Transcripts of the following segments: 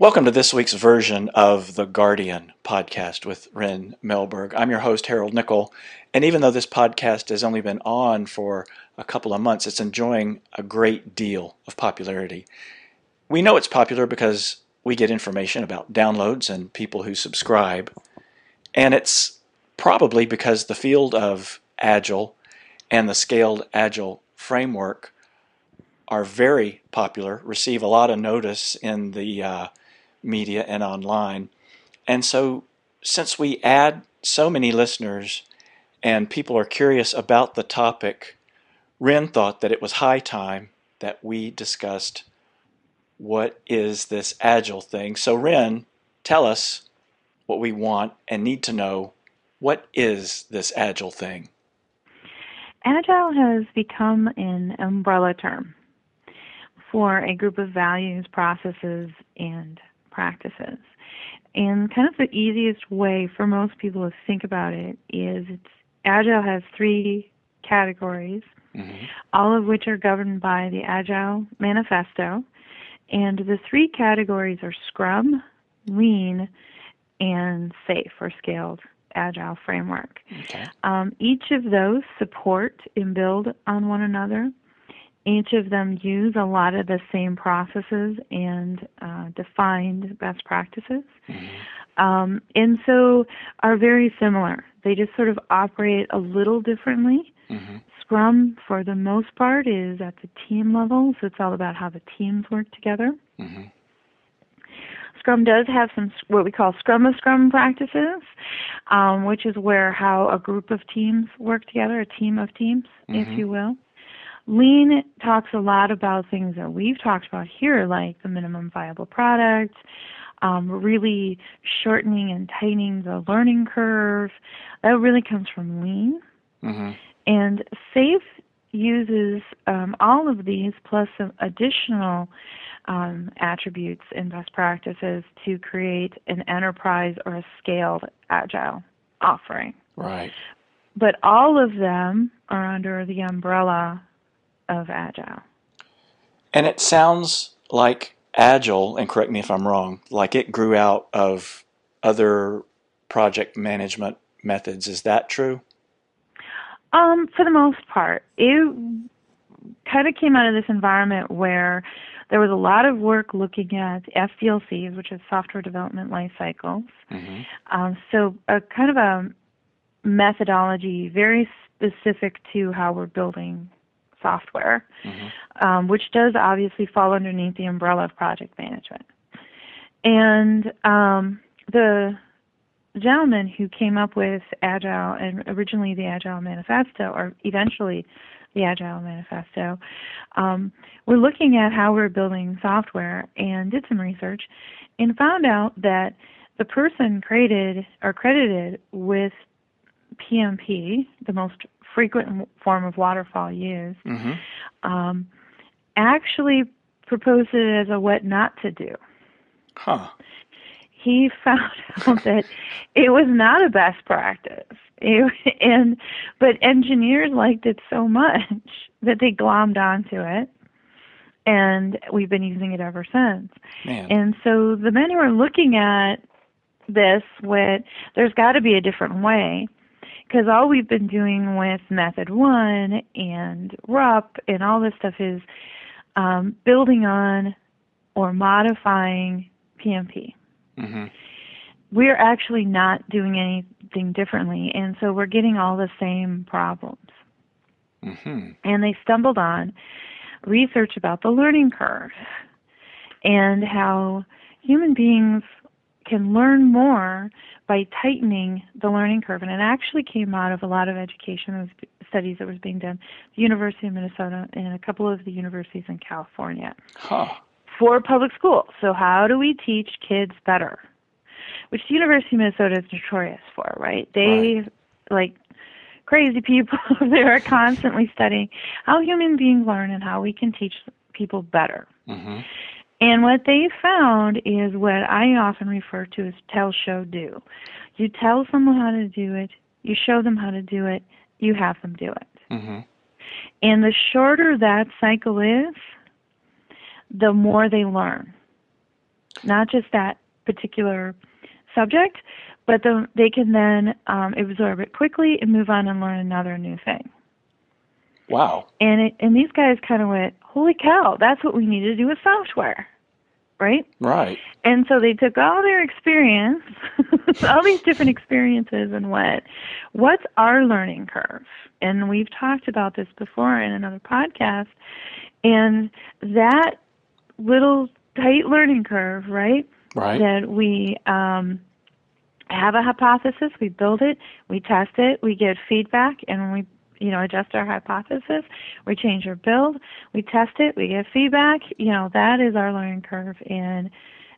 Welcome to this week's version of the Guardian podcast with Ryn Melberg. I'm your host, Harold Nickel, and even though this podcast has only been on for a couple of months, it's enjoying a great deal of popularity. We know it's popular because we get information about downloads and people who subscribe, and it's probably because the field of Agile and the scaled Agile framework are very popular, receive a lot of notice in the uh, media and online. And so, since we add so many listeners and people are curious about the topic, Ryn thought that it was high time that we discussed what is this agile thing. So, Ryn, tell us what we want and need to know. What is this agile thing? Agile has become an umbrella term for a group of values, processes, and practices. And kind of the easiest way for most people to think about it is it's Agile has three categories, mm-hmm. all of which are governed by the Agile Manifesto. And the three categories are Scrum, Lean, and SAFe or Scaled Agile Framework. Okay. Um, each of those support and build on one another each of them use a lot of the same processes and uh, defined best practices. Mm-hmm. Um, and so are very similar. They just sort of operate a little differently. Mm-hmm. Scrum, for the most part, is at the team level, so it's all about how the teams work together. Mm-hmm. Scrum does have some what we call Scrum of Scrum practices, um, which is where how a group of teams work together, a team of teams, if mm-hmm. you will. Lean talks a lot about things that we've talked about here, like the minimum viable product, um, really shortening and tightening the learning curve. That really comes from Lean. Mm-hmm. And SAFe uses um, all of these plus some additional um, attributes and best practices to create an enterprise or a scaled agile offering. Right. But all of them are under the umbrella of Agile. And it sounds like Agile, and correct me if I'm wrong, like it grew out of other project management methods. Is that true? Um, for the most part, it kind of came out of this environment where there was a lot of work looking at SDLCs, which is software development life cycles. Mm-hmm. Um, so a kind of a methodology very specific to how we're building software, mm-hmm. um, which does obviously fall underneath the umbrella of project management. And um, the gentleman who came up with Agile and originally the Agile Manifesto, or eventually the Agile Manifesto, um, we're looking at how we're building software and did some research and found out that the person created or credited with PMP, the most frequent form of waterfall used, mm-hmm. um, actually proposed it as a what not to do. Huh. He found out that it was not a best practice. It, and but engineers liked it so much that they glommed onto it and we've been using it ever since. Man. And so the men who are looking at this with there's got to be a different way because all we've been doing with method one and rup and all this stuff is um, building on or modifying pmp mm-hmm. we're actually not doing anything differently and so we're getting all the same problems mm-hmm. and they stumbled on research about the learning curve and how human beings can learn more by tightening the learning curve. And it actually came out of a lot of education studies that was being done the University of Minnesota and a couple of the universities in California huh. for public schools. So how do we teach kids better? Which the University of Minnesota is notorious for, right? They right. like crazy people they are constantly studying how human beings learn and how we can teach people better. Mm-hmm. And what they found is what I often refer to as tell, show, do. You tell someone how to do it, you show them how to do it, you have them do it. Mm-hmm. And the shorter that cycle is, the more they learn. not just that particular subject, but the, they can then um, absorb it quickly and move on and learn another new thing. Wow. And it, and these guys kind of went, holy cow, that's what we need to do with software, right? Right. And so they took all their experience, all these different experiences, and went, what's our learning curve? And we've talked about this before in another podcast. And that little tight learning curve, right? Right. That we um, have a hypothesis, we build it, we test it, we get feedback, and we you know adjust our hypothesis. We change our build. We test it. We get feedback. You know that is our learning curve in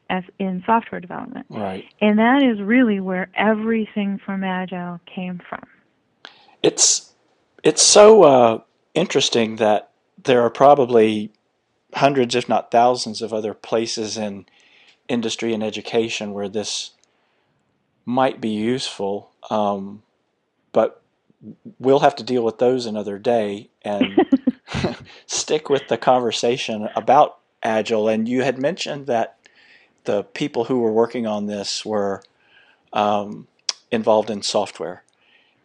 as in software development. Right. And that is really where everything from agile came from. It's it's so uh, interesting that there are probably hundreds if not thousands of other places in industry and education where this might be useful um, but we'll have to deal with those another day and stick with the conversation about agile. And you had mentioned that the people who were working on this were um, involved in software.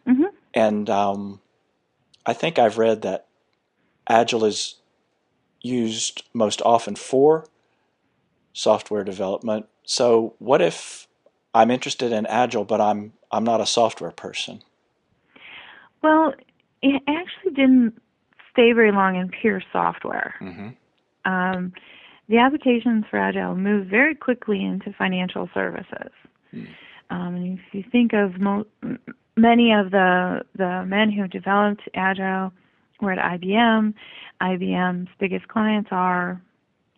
Mm-hmm. and um, i think i've read that agile is used most often for software development. So what if i'm interested in agile but i'm i'm not a software person well, it actually didn't stay very long in pure software. Mm-hmm. Um, the applications for Agile moved very quickly into financial services. Mm. Um, and if you think of mo- many of the the men who developed Agile were at IBM. IBM's biggest clients are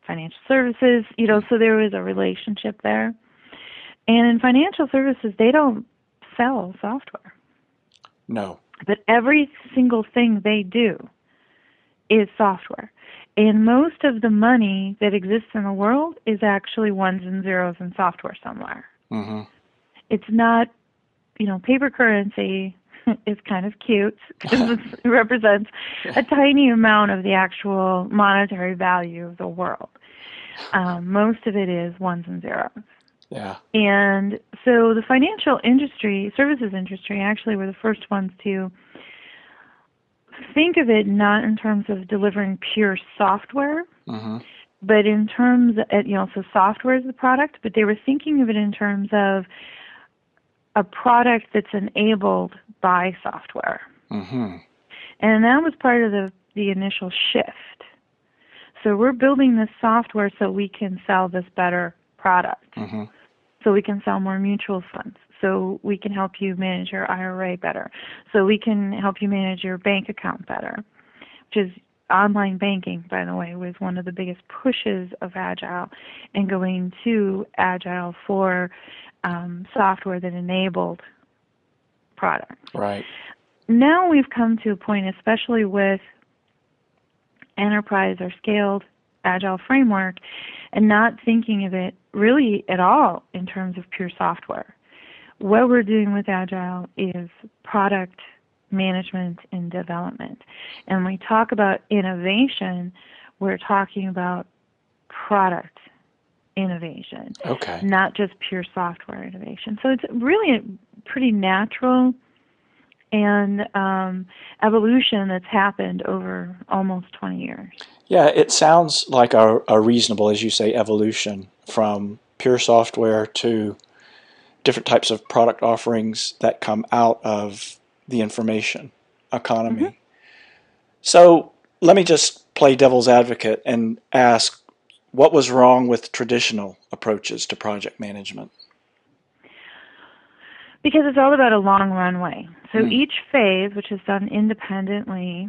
financial services. You know, so there was a relationship there. And in financial services, they don't sell software. No. But every single thing they do is software. And most of the money that exists in the world is actually ones and zeros in software somewhere. Mm-hmm. It's not, you know, paper currency is kind of cute because it represents a tiny amount of the actual monetary value of the world. Um, most of it is ones and zeros. Yeah. And so the financial industry, services industry, actually were the first ones to think of it not in terms of delivering pure software, mm-hmm. but in terms, of, you know, so software is the product, but they were thinking of it in terms of a product that's enabled by software. Mm-hmm. And that was part of the, the initial shift. So we're building this software so we can sell this better product. Mm-hmm so we can sell more mutual funds so we can help you manage your IRA better so we can help you manage your bank account better which is online banking by the way was one of the biggest pushes of agile and going to agile for um, software that enabled products. Right. Now we've come to a point especially with enterprise or scaled agile framework and not thinking of it really at all in terms of pure software. What we're doing with agile is product management and development. And when we talk about innovation, we're talking about product innovation, okay. not just pure software innovation. So it's really a pretty natural and um, evolution that's happened over almost 20 years. Yeah, it sounds like a, a reasonable, as you say, evolution from pure software to different types of product offerings that come out of the information economy. Mm-hmm. So let me just play devil's advocate and ask what was wrong with traditional approaches to project management? Because it's all about a long runway. So Mm. each phase, which is done independently,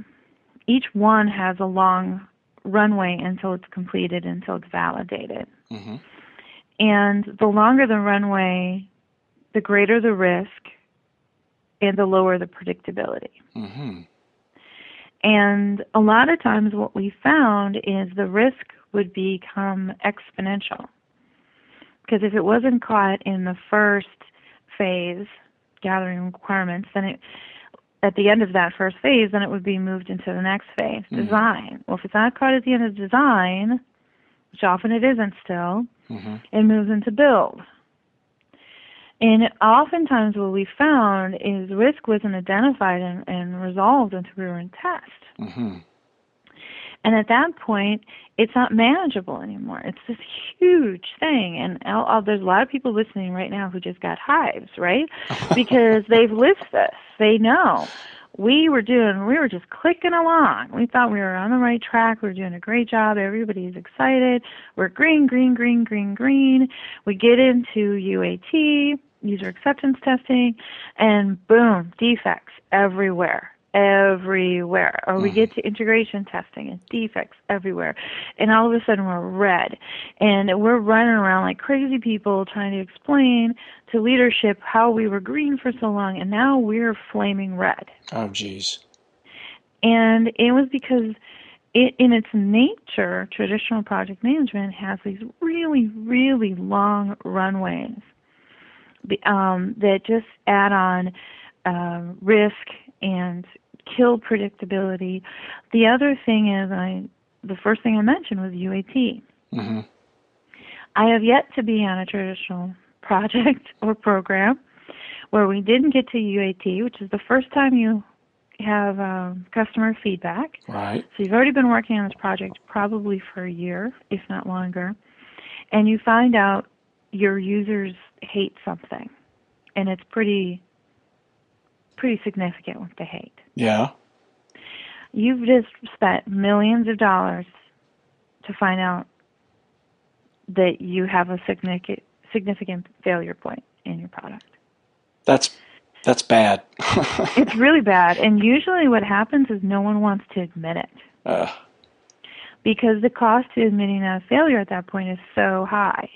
each one has a long runway until it's completed, until it's validated. Mm-hmm. And the longer the runway, the greater the risk and the lower the predictability. Mm-hmm. And a lot of times, what we found is the risk would become exponential. Because if it wasn't caught in the first phase, gathering requirements, then it at the end of that first phase, then it would be moved into the next phase, Mhm. design. Well, if it's not caught at the end of design, which often it isn't still, hmm and moves into build. And oftentimes, what we found is risk wasn't identified and, and resolved until we were in test. hmm And at that point, it's not manageable anymore. It's this huge thing. And I'll, I'll, there's a lot of people listening right now who just got hives, right? Because they've lived this. They know. We were doing, we were just clicking along. We thought we were on the right track. We were doing a great job. Everybody's excited. We're green, green, green, green, green. We get into UAT, user acceptance testing, and boom, defects everywhere everywhere. Or we get to integration testing and defects everywhere. And all of a sudden we're red. And we're running around like crazy people trying to explain to leadership how we were green for so long and now we're flaming red. Oh, geez. And it was because it, in its nature, traditional project management has these really, really long runways um, that just add on uh, risk and kill predictability. The other thing is, I the first thing I mentioned was UAT. hmm I have yet to be on a traditional project or program where we didn't get to UAT, which is the first time you have um, customer feedback. Right. So you've already been working on this project probably for a year, if not longer, and you find out your users hate something, and it's pretty pretty significant what they hate. Yeah. You've just spent millions of dollars to find out that you have a significant significant failure point in your product. That's that's bad. It's really bad, and usually what happens is no one wants to admit it uh, because the cost to admitting a failure at that point is so high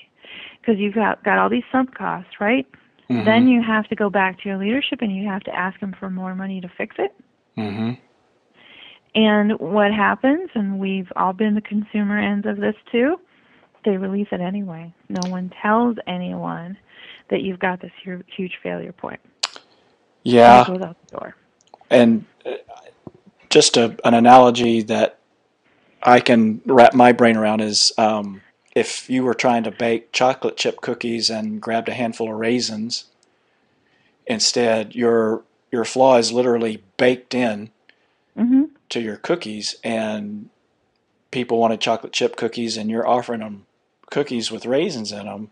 because you've got, got all these sunk costs, right? Mhm, Then you have to go back to your leadership and you have to ask them for more money to fix it. mhm. And what happens, and we've all been the consumer ends of this too, they release it anyway. No one tells anyone that you've got this huge failure point. Yeah. And it goes out the door. And uh, just a, an analogy that I can wrap my brain around is um, if you were trying to bake chocolate chip cookies and grabbed a handful of raisins, instead your your flaw is literally baked in hmm to your cookies, and people wanted chocolate chip cookies, and you're offering them cookies with raisins in them.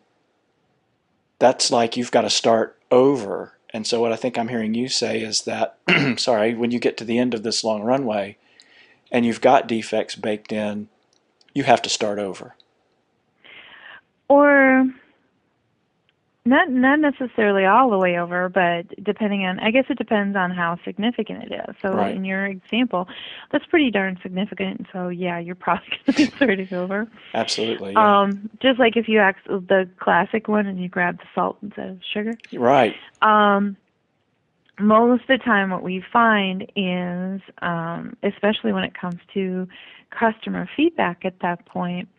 That's like you've got to start over. And so, what I think I'm hearing you say is that, sorry, when you get to the end of this long runway and you've got defects baked in, you have to start over. Or not not necessarily all the way over, but depending on I guess it depends on how significant it is. So Right. in your example, that's pretty darn significant. So yeah, you're probably going to be starting over. Absolutely. yeah. Um, just like if you ask the classic one and you grab the salt instead of sugar. right. Um, most of the time, what we find is, um, especially when it comes to customer feedback at that point,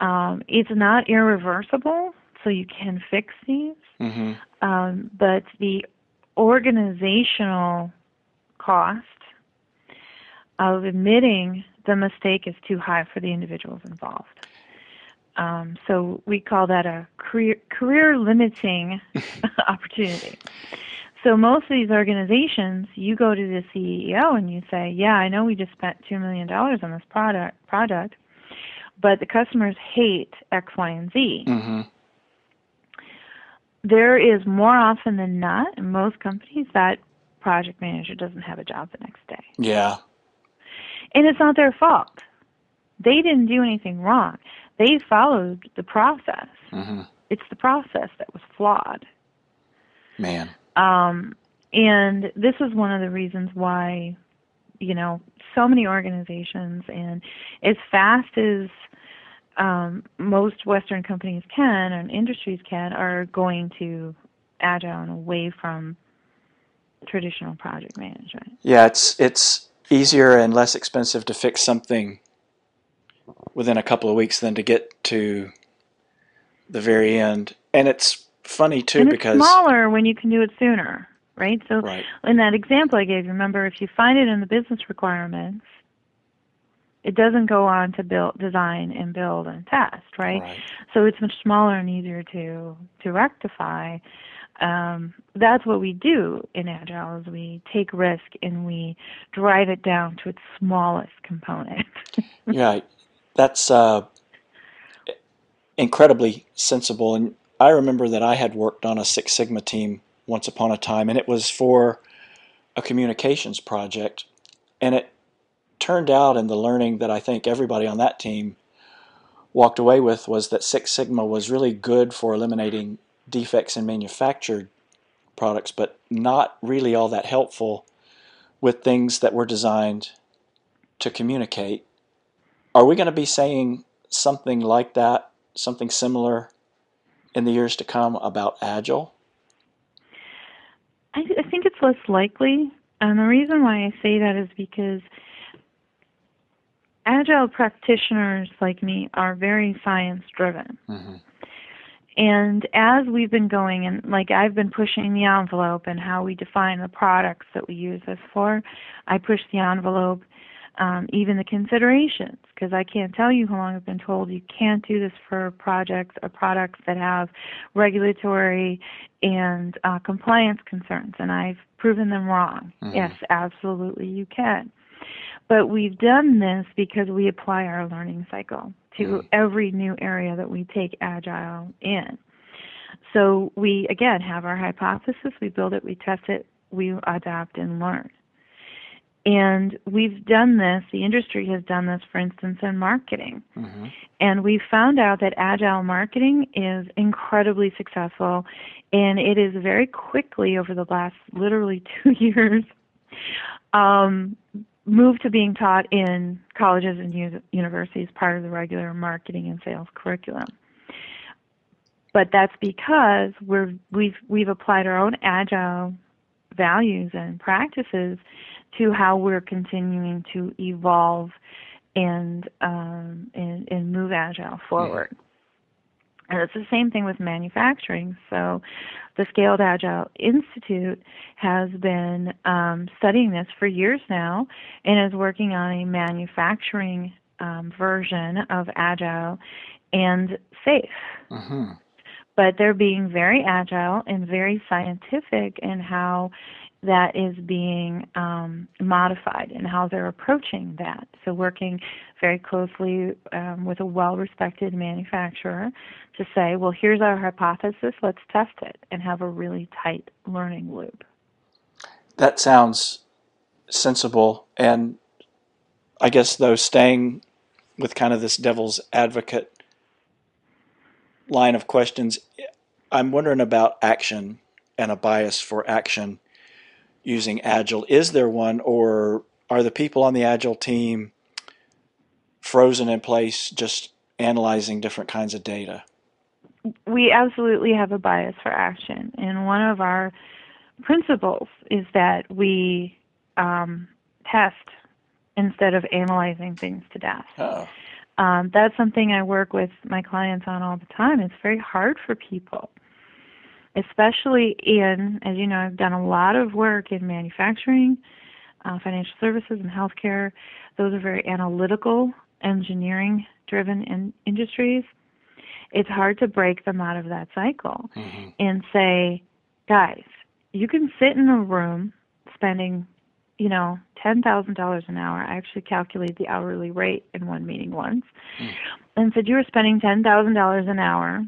um, it's not irreversible, so you can fix these, hmm um, but the organizational cost of admitting the mistake is too high for the individuals involved. Um, so we call that a career, career limiting opportunity. So most of these organizations, you go to the CEO and you say, "Yeah, I know we just spent two million dollars on this product, product, but the customers hate X, Y, and Z." hmm There is more often than not in most companies that project manager doesn't have a job the next day, Yeah. and it's not their fault. They didn't do anything wrong. They followed the process. hmm It's the process that was flawed. Man. Um, and this is one of the reasons why, you know, so many organizations and as fast as um, most Western companies can and industries can are going to agile and away from traditional project management. Yeah, it's it's easier and less expensive to fix something within a couple of weeks than to get to the very end. And it's funny too and because smaller when you can do it sooner, right? So right. in that example I gave, remember if you find it in the business requirements, It doesn't go on to build, design, and build and test, right? Right. So it's much smaller and easier to to rectify. Um, that's what we do in Agile is we take risk and we drive it down to its smallest component. Yeah, that's uh, incredibly sensible. And I remember that I had worked on a Six Sigma team once upon a time, and it was for a communications project. And it turned out in the learning that I think everybody on that team walked away with was that Six Sigma was really good for eliminating defects in manufactured products, but not really all that helpful with things that were designed to communicate. Are we going to be saying something like that, something similar in the years to come about Agile? I, I think it's less likely. And the reason why I say that is because agile practitioners like me are very science driven. Mm-hmm. And as we've been going and like I've been pushing the envelope and how we define the products that we use this for, I push the envelope, um, even the considerations, because I can't tell you how long I've been told you can't do this for projects or products that have regulatory and uh, compliance concerns, and I've proven them wrong. Mhm. Yes, absolutely you can. But we've done this because we apply our learning cycle to Mhm. every new area that we take Agile in. So we, again, have our hypothesis, we build it, we test it, we adapt and learn. And we've done this, the industry has done this, for instance, in marketing. Mm-hmm. And we found out that agile marketing is incredibly successful, and it is very quickly over the last literally two years um, moved to being taught in colleges and u- universities, part of the regular marketing and sales curriculum. But that's because we're, we've we've applied our own agile values and practices to how we're continuing to evolve and um, and, and move agile forward. And it's the same thing with manufacturing. So, the Scaled Agile Institute has been um, studying this for years now and is working on a manufacturing um, version of Agile and SAFe Mm-hmm. but they're being very agile and very scientific in how that is being um, modified and how they're approaching that. So, working very closely um, with a well respected manufacturer to say, well, here's our hypothesis, let's test it, and have a really tight learning loop. That sounds sensible. And I guess, though, staying with kind of this devil's advocate line of questions, I'm wondering about action and a bias for action using Agile. Is there one, or are the people on the Agile team frozen in place just analyzing different kinds of data? We absolutely have a bias for action, and one of our principles is that we um, test instead of analyzing things to death. Oh. Um, that's something I work with my clients on all the time. It's very hard for people, especially in, as you know, I've done a lot of work in manufacturing, uh, financial services, and healthcare. Those are very analytical, engineering driven in- industries. It's hard to break them out of that cycle hmm and say, guys, you can sit in a room spending, you know, ten thousand dollars an hour. I actually calculated the hourly rate in one meeting once, Mm. and said you were spending ten thousand dollars an hour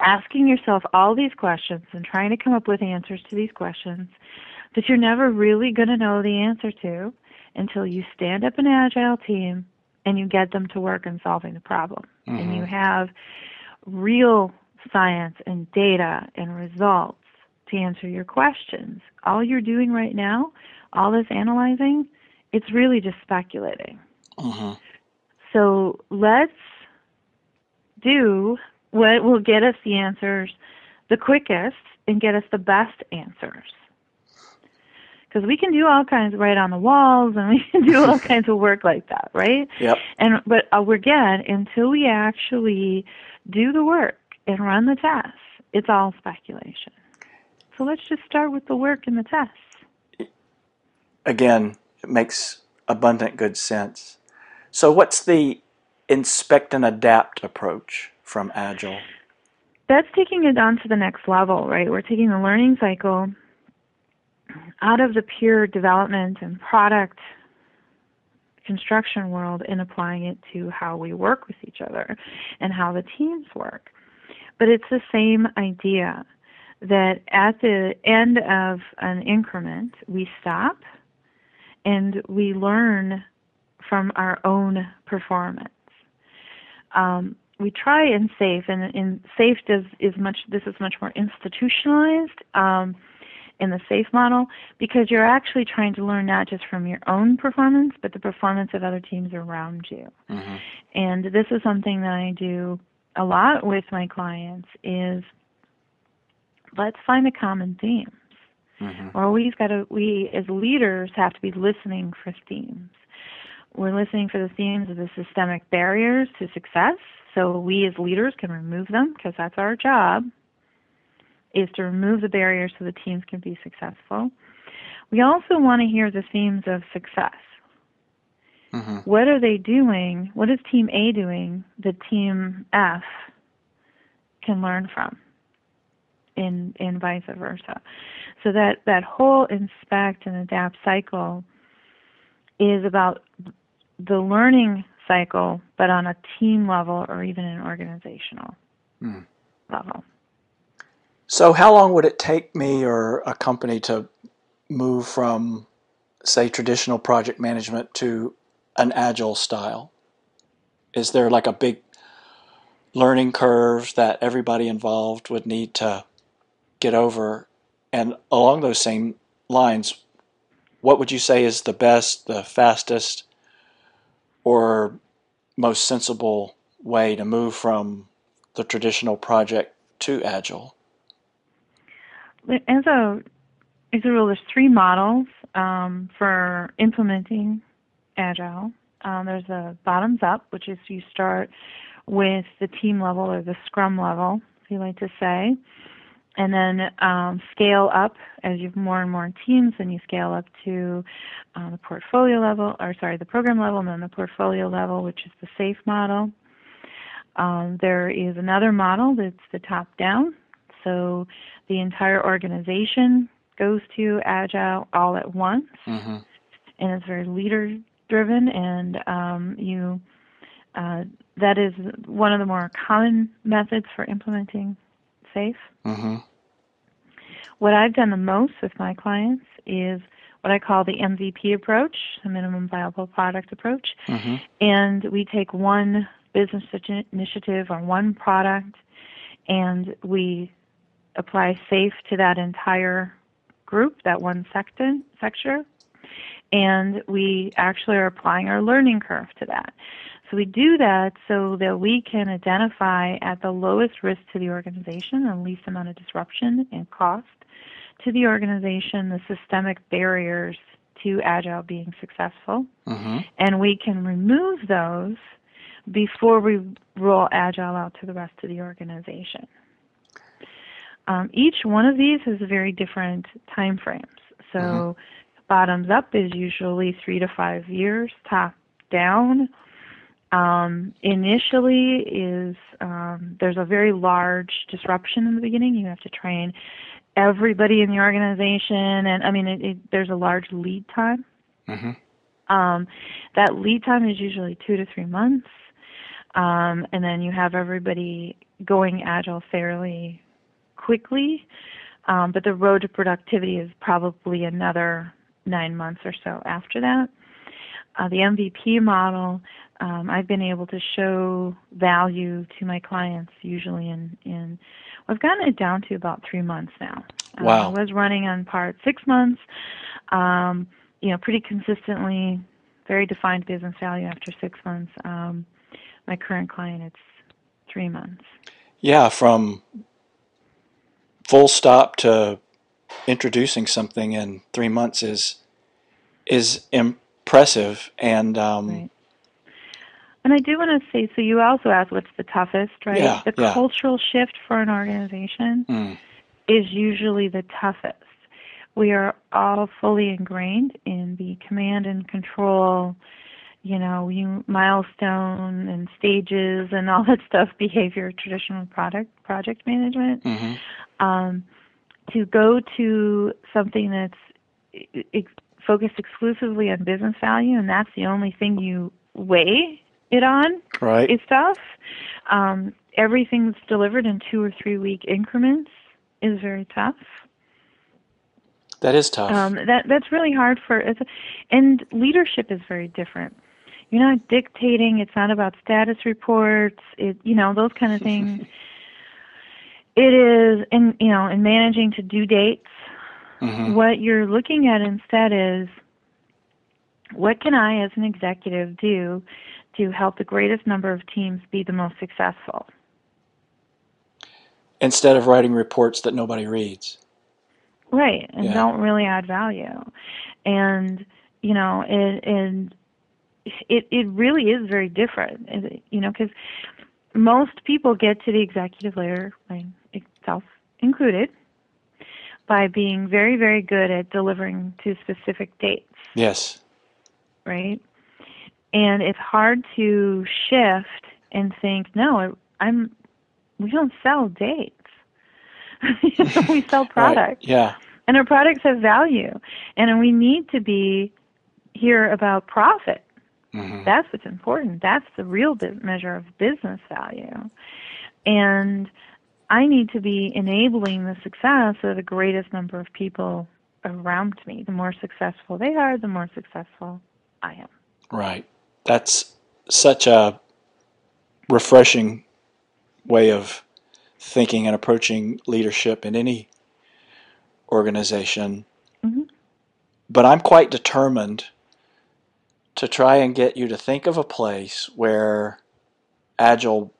asking yourself all these questions and trying to come up with answers to these questions that you're never really going to know the answer to until you stand up an agile team and you get them to work on solving the problem and you Mhm. have real science and data and results to answer your questions. All you're doing right now, all this analyzing, it's really just speculating. hmm So let's do what will get us the answers the quickest and get us the best answers. Because we can do all kinds of write on the walls and we can do all kinds of work like that, right? Yep. And but uh, again, until we actually do the work and run the tests, it's all speculation. So let's just start with the work and the tests. Again, it makes abundant good sense. So, what's the inspect and adapt approach from Agile? That's taking it on to the next level, right? We're taking the learning cycle out of the pure development and product construction world and applying it to how we work with each other and how the teams work. But it's the same idea that at the end of an increment, we stop and we learn from our own performance. Um, we try in SAFe, and in SAFe does is much. This is much more institutionalized um, in the SAFe model because you're actually trying to learn not just from your own performance, but the performance of other teams around you. Mm-hmm. And this is something that I do a lot with my clients. Is let's find the common themes. Mm-hmm. Or we've got to, we as leaders have to be listening for themes. We're listening for the themes of the systemic barriers to success, so we as leaders can remove them because that's our job, is to remove the barriers so the teams can be successful. We also want to hear the themes of success. Mm-hmm. What are they doing? What is Team A doing that Team F can learn from? and and vice versa. So that that whole inspect and adapt cycle is about the learning cycle, but on a team level or even an organizational mm. level. So, how long would it take me or a company to move from, say, traditional project management to an agile style? Is there like a big learning curve that everybody involved would need to get over? And along those same lines, what would you say is the best, the fastest, or most sensible way to move from the traditional project to agile? As a as a rule, there's three models um, for implementing agile. Um, there's a bottoms up, which is you start with the team level or the scrum level, if you like to say and then um, scale up as you have more and more teams, and you scale up to uh, the portfolio level, or sorry, the program level, and then the portfolio level, which is the SAFe model. Um, there is another model that's the top down, so the entire organization goes to Agile all at once, mm-hmm. and it's very leader driven, and um, you uh, that is one of the more common methods for implementing SAFe. Mm-hmm. What I've done the most with my clients is what I call the MVP approach, the minimum viable product approach. Mm-hmm. And we take one business initiative or one product and we apply SAFe to that entire group, that one section, sector, and we actually are applying our learning curve to that. So we do that so that we can identify at the lowest risk to the organization and least amount of disruption and cost to the organization the systemic barriers to Agile being successful. Mm-hmm. And we can remove those before we roll Agile out to the rest of the organization. Um, each one of these has very different time frames. So mm-hmm. bottoms up is usually three to five years, top down um, initially is um, there's a very large disruption in the beginning. You have to train everybody in the organization, and I mean it, it, there's a large lead time. Mm-hmm. Um, that lead time is usually two to three months, um, and then you have everybody going agile fairly quickly. Um, but the road to productivity is probably another nine months or so after that. Uh, the MVP model um, I've been able to show value to my clients usually in, in I've gotten it down to about three months now. Um, wow. I was running on part six months, um, you know, pretty consistently, very defined business value after six months. Um, my current client, it's three months. Yeah, from full stop to introducing something in three months is is impressive and um, right. And I do want to say, so you also asked what's the toughest, right? Yeah, the yeah. cultural shift for an organization mm. is usually the toughest. We are all fully ingrained in the command and control, you know, you milestone and stages and all that stuff, behavior, traditional product project management. Mm-hmm. Um, to go to something that's focused exclusively on business value, and that's the only thing you weigh it on Right. is tough. Um, everything's delivered in two or three week increments is very tough. that is tough. Um, that that's really hard for, and leadership is very different. You're not dictating. It's not about status reports. It you know those kind of things. it is in you know in managing to due dates. Mhm. What you're looking at instead is what can I, as an executive, do to help the greatest number of teams be the most successful? Instead of writing reports that nobody reads. Right, and Yeah. don't really add value. And you know, it and it it really is very different. You know, because most people get to the executive layer, myself included, by being very very good at delivering to specific dates. Yes. right? And it's hard to shift and think, no, I'm. We don't sell dates. You know, we sell Right. products, Yeah. and our products have value, and we need to be here about profit. hmm That's what's important. That's the real measure of business value, and I need to be enabling the success of the greatest number of people around me. The more successful they are, the more successful I am. Right. That's such a refreshing way of thinking and approaching leadership in any organization. Mhm. But I'm quite determined to try and get you to think of a place where Agile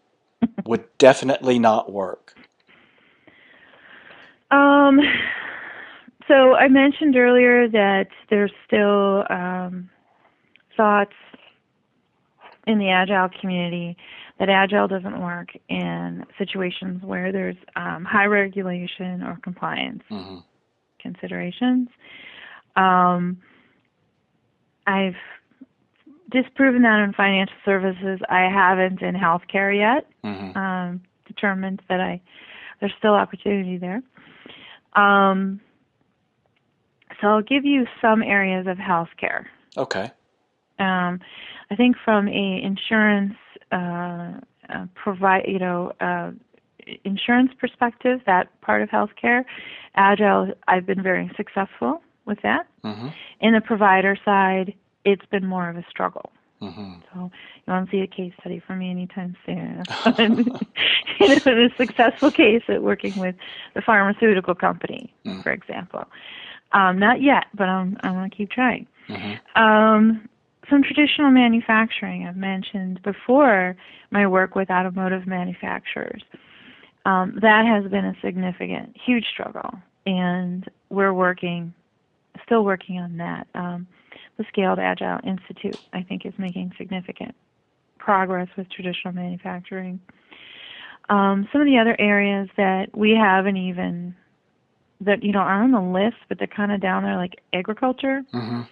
would definitely not work. Um, so I mentioned earlier that there's still um, thoughts in the agile community that agile doesn't work in situations where there's um, high regulation or compliance hmm considerations. Um, I've disproven that in financial services. I haven't in healthcare yet hmm um, determined that I there's still opportunity there. Um, so I'll give you some areas of healthcare. Okay. Um, I think from a insurance uh, uh, provide you know uh, insurance perspective, that part of healthcare, agile, I've been very successful with that. hmm In the provider side, it's been more of a struggle. Hmm So you want to see a case study from me anytime soon. it's a successful case at working with the pharmaceutical company, Mm. for example. Um, not yet, but I'm I'm going to keep trying. hmm Um, some traditional manufacturing I've mentioned before my work with automotive manufacturers. Um, that has been a significant, huge struggle, and we're working, still working on that. Um, the Scaled Agile Institute, I think, is making significant progress with traditional manufacturing. Um, some of the other areas that we haven't even that you know are on the list, but they're kind of down there, like agriculture. hmm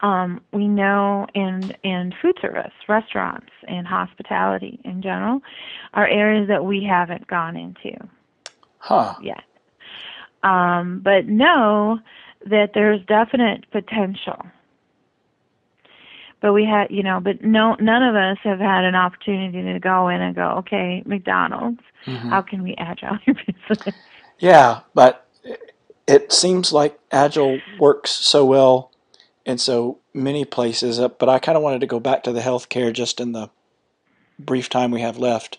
Um, we know in in food service, restaurants, and hospitality in general, are areas that we haven't gone into Huh. yet. Um, but know that there's definite potential. But we had, you know, but no, none of us have had an opportunity to go in and go, okay, McDonald's, Mhm. how can we agile your business? Yeah, but it seems like Agile works so well in so many places. uh, But I kind of wanted to go back to the healthcare just in the brief time we have left.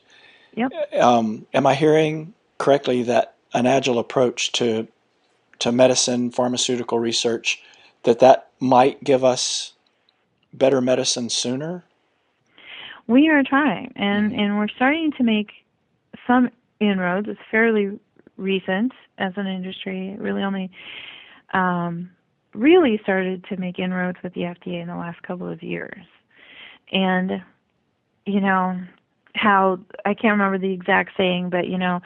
Yep. Um, am I hearing correctly that an Agile approach to to medicine, pharmaceutical research, that that might give us better medicine sooner? We are trying, and and we're starting to make some inroads. It's fairly recent as an industry. It really only um, really started to make inroads with the FDA in the last couple of years, and you know how I can't remember the exact saying, but you know,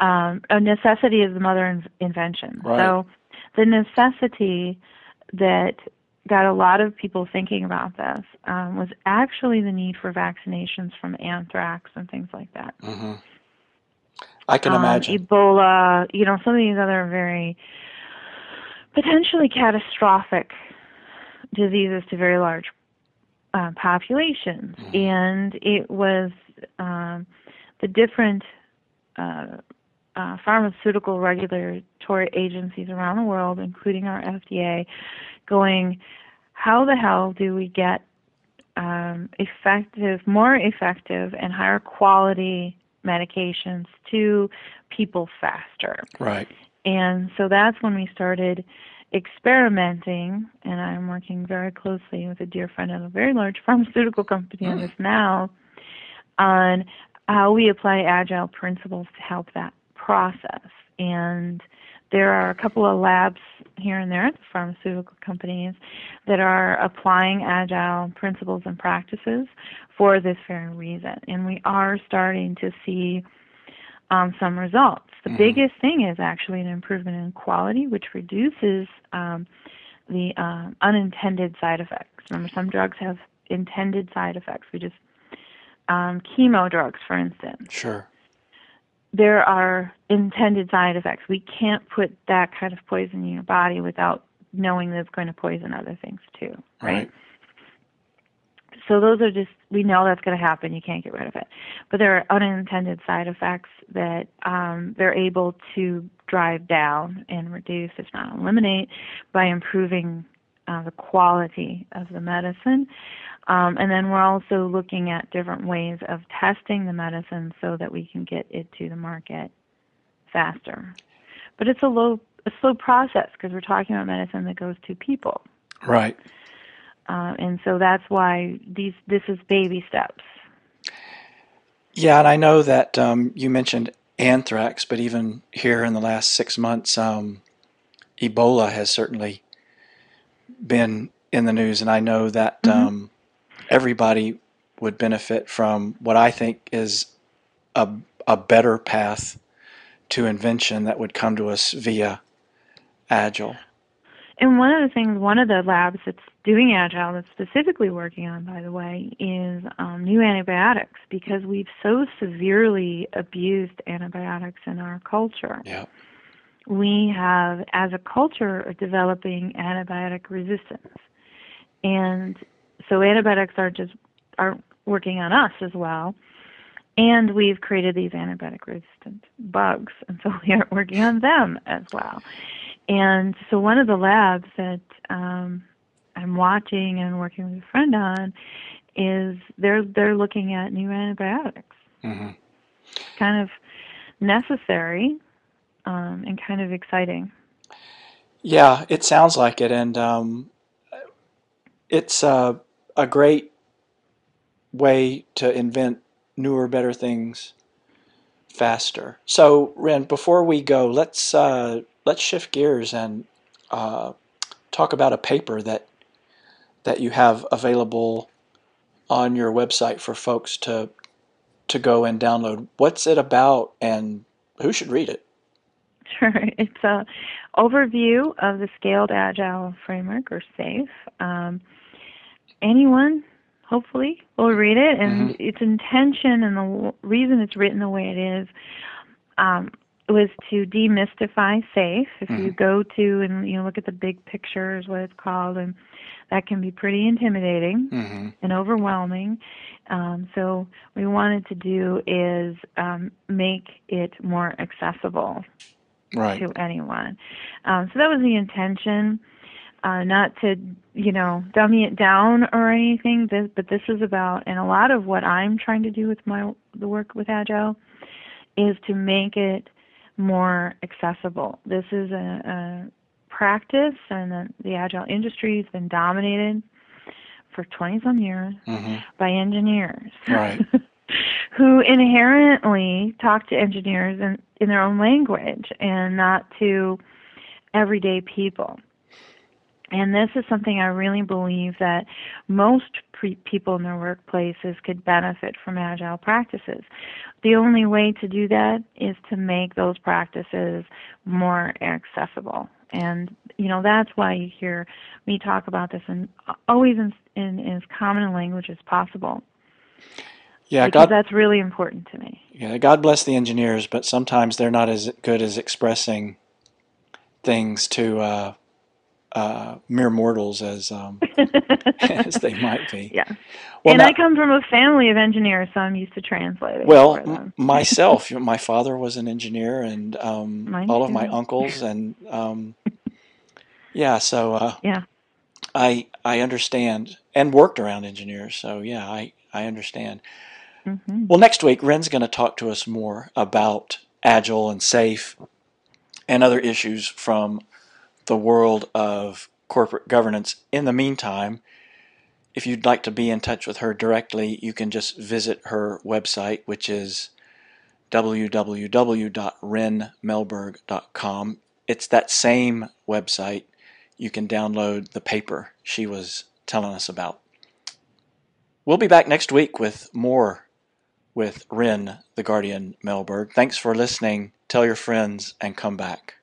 um, a necessity is the mother of invention. Right. So the necessity that got a lot of people thinking about this um, was actually the need for vaccinations from anthrax and things like that. Mm-hmm. I can um, imagine. Ebola, you know, some of these other very potentially catastrophic diseases to very large uh, populations. Mm-hmm. And it was um, the different uh, uh, pharmaceutical regulatory agencies around the world, including our FDA, going, how the hell do we get um, effective, more effective, and higher quality medications to people faster? Right. And so that's when we started experimenting, and I'm working very closely with a dear friend of a very large pharmaceutical company on this now, on how we apply agile principles to help that process. And there are a couple of labs here and there at the pharmaceutical companies that are applying agile principles and practices for this very reason. And we are starting to see um, some results. The Mhm. biggest thing is actually an improvement in quality, which reduces um, the um, unintended side effects. Remember, some drugs have intended side effects. We just um, chemo drugs, for instance. Sure. There are intended side effects. We can't put that kind of poison in your body without knowing that it's going to poison other things too, right? Right. So those are just we know that's going to happen. You can't get rid of it, but there are unintended side effects that um, they're able to drive down and reduce, if not eliminate, by improving uh, the quality of the medicine. Um, and then we're also looking at different ways of testing the medicine so that we can get it to the market faster. But it's a low, a slow process because we're talking about medicine that goes to people. Right. Uh, and so that's why these this is baby steps. Yeah, and I know that um, you mentioned anthrax, but even here in the last six months, um, Ebola has certainly been in the news, and I know that Mhm. um, everybody would benefit from what I think is a a better path to invention that would come to us via Agile. And one of the things, one of the labs that's doing Agile, that's specifically working on, by the way, is um, new antibiotics because we've so severely abused antibiotics in our culture. Yeah. We have, as a culture, developing antibiotic resistance, and so antibiotics are just aren't working on us as well. And we've created these antibiotic resistant bugs, and so we are working on them as well. And so one of the labs that um, I'm watching and working with a friend on is they're they're looking at new antibiotics, hmm kind of necessary um, and kind of exciting. Yeah, it sounds like it, and um, it's uh, a great way to invent newer, better things faster. So, Ryn, before we go, let's uh, let's shift gears and uh, talk about a paper that that you have available on your website for folks to to go and download. What's it about, and who should read it? Sure, it's a overview of the Scaled Agile Framework or SAFe. Um, anyone, hopefully, will read it, and its intention and the reason it's written the way it is um, was to demystify SAFe. If you Mhm. go to and you know, look at the big picture, is what it's called, and that can be pretty intimidating Mm-hmm. and overwhelming. Um, so, what we wanted to do is um, make it more accessible Right. to anyone. Um, so that was the intention, uh, not to you know dummy it down or anything. This, but this is about, and a lot of what I'm trying to do with my the work with Agile is to make it more accessible. This is a, a practice, and the, the Agile industry has been dominated for 20 some years Mm-hmm. by engineers. Right. who inherently talk to engineers in, in their own language and not to everyday people. And this is something I really believe that most pre- people in their workplaces could benefit from agile practices. The only way to do that is to make those practices more accessible. And you know that's why you hear me talk about this and always in, in, in as common a language as possible. Yeah, because God, that's really important to me. Yeah, God bless the engineers, but sometimes they're not as good as expressing things to uh, uh, mere mortals as um, as they might be. Yeah. Well, and I come from a family of engineers, so I'm used to translating. well, m- myself, my father was an engineer, and um, all of my uncles, and um, yeah, so uh, yeah. I I understand and worked around engineers, so yeah, I I understand. hmm Well, next week, Ryn's going to talk to us more about agile and SAFe and other issues from the world of corporate governance. In the meantime, if you'd like to be in touch with her directly, you can just visit her website, which is www.rynmelberg.com. It's that same website. You can download the paper she was telling us about. We'll be back next week with more with Ryn, the Guardian Melberg. Thanks for listening. Tell your friends and come back.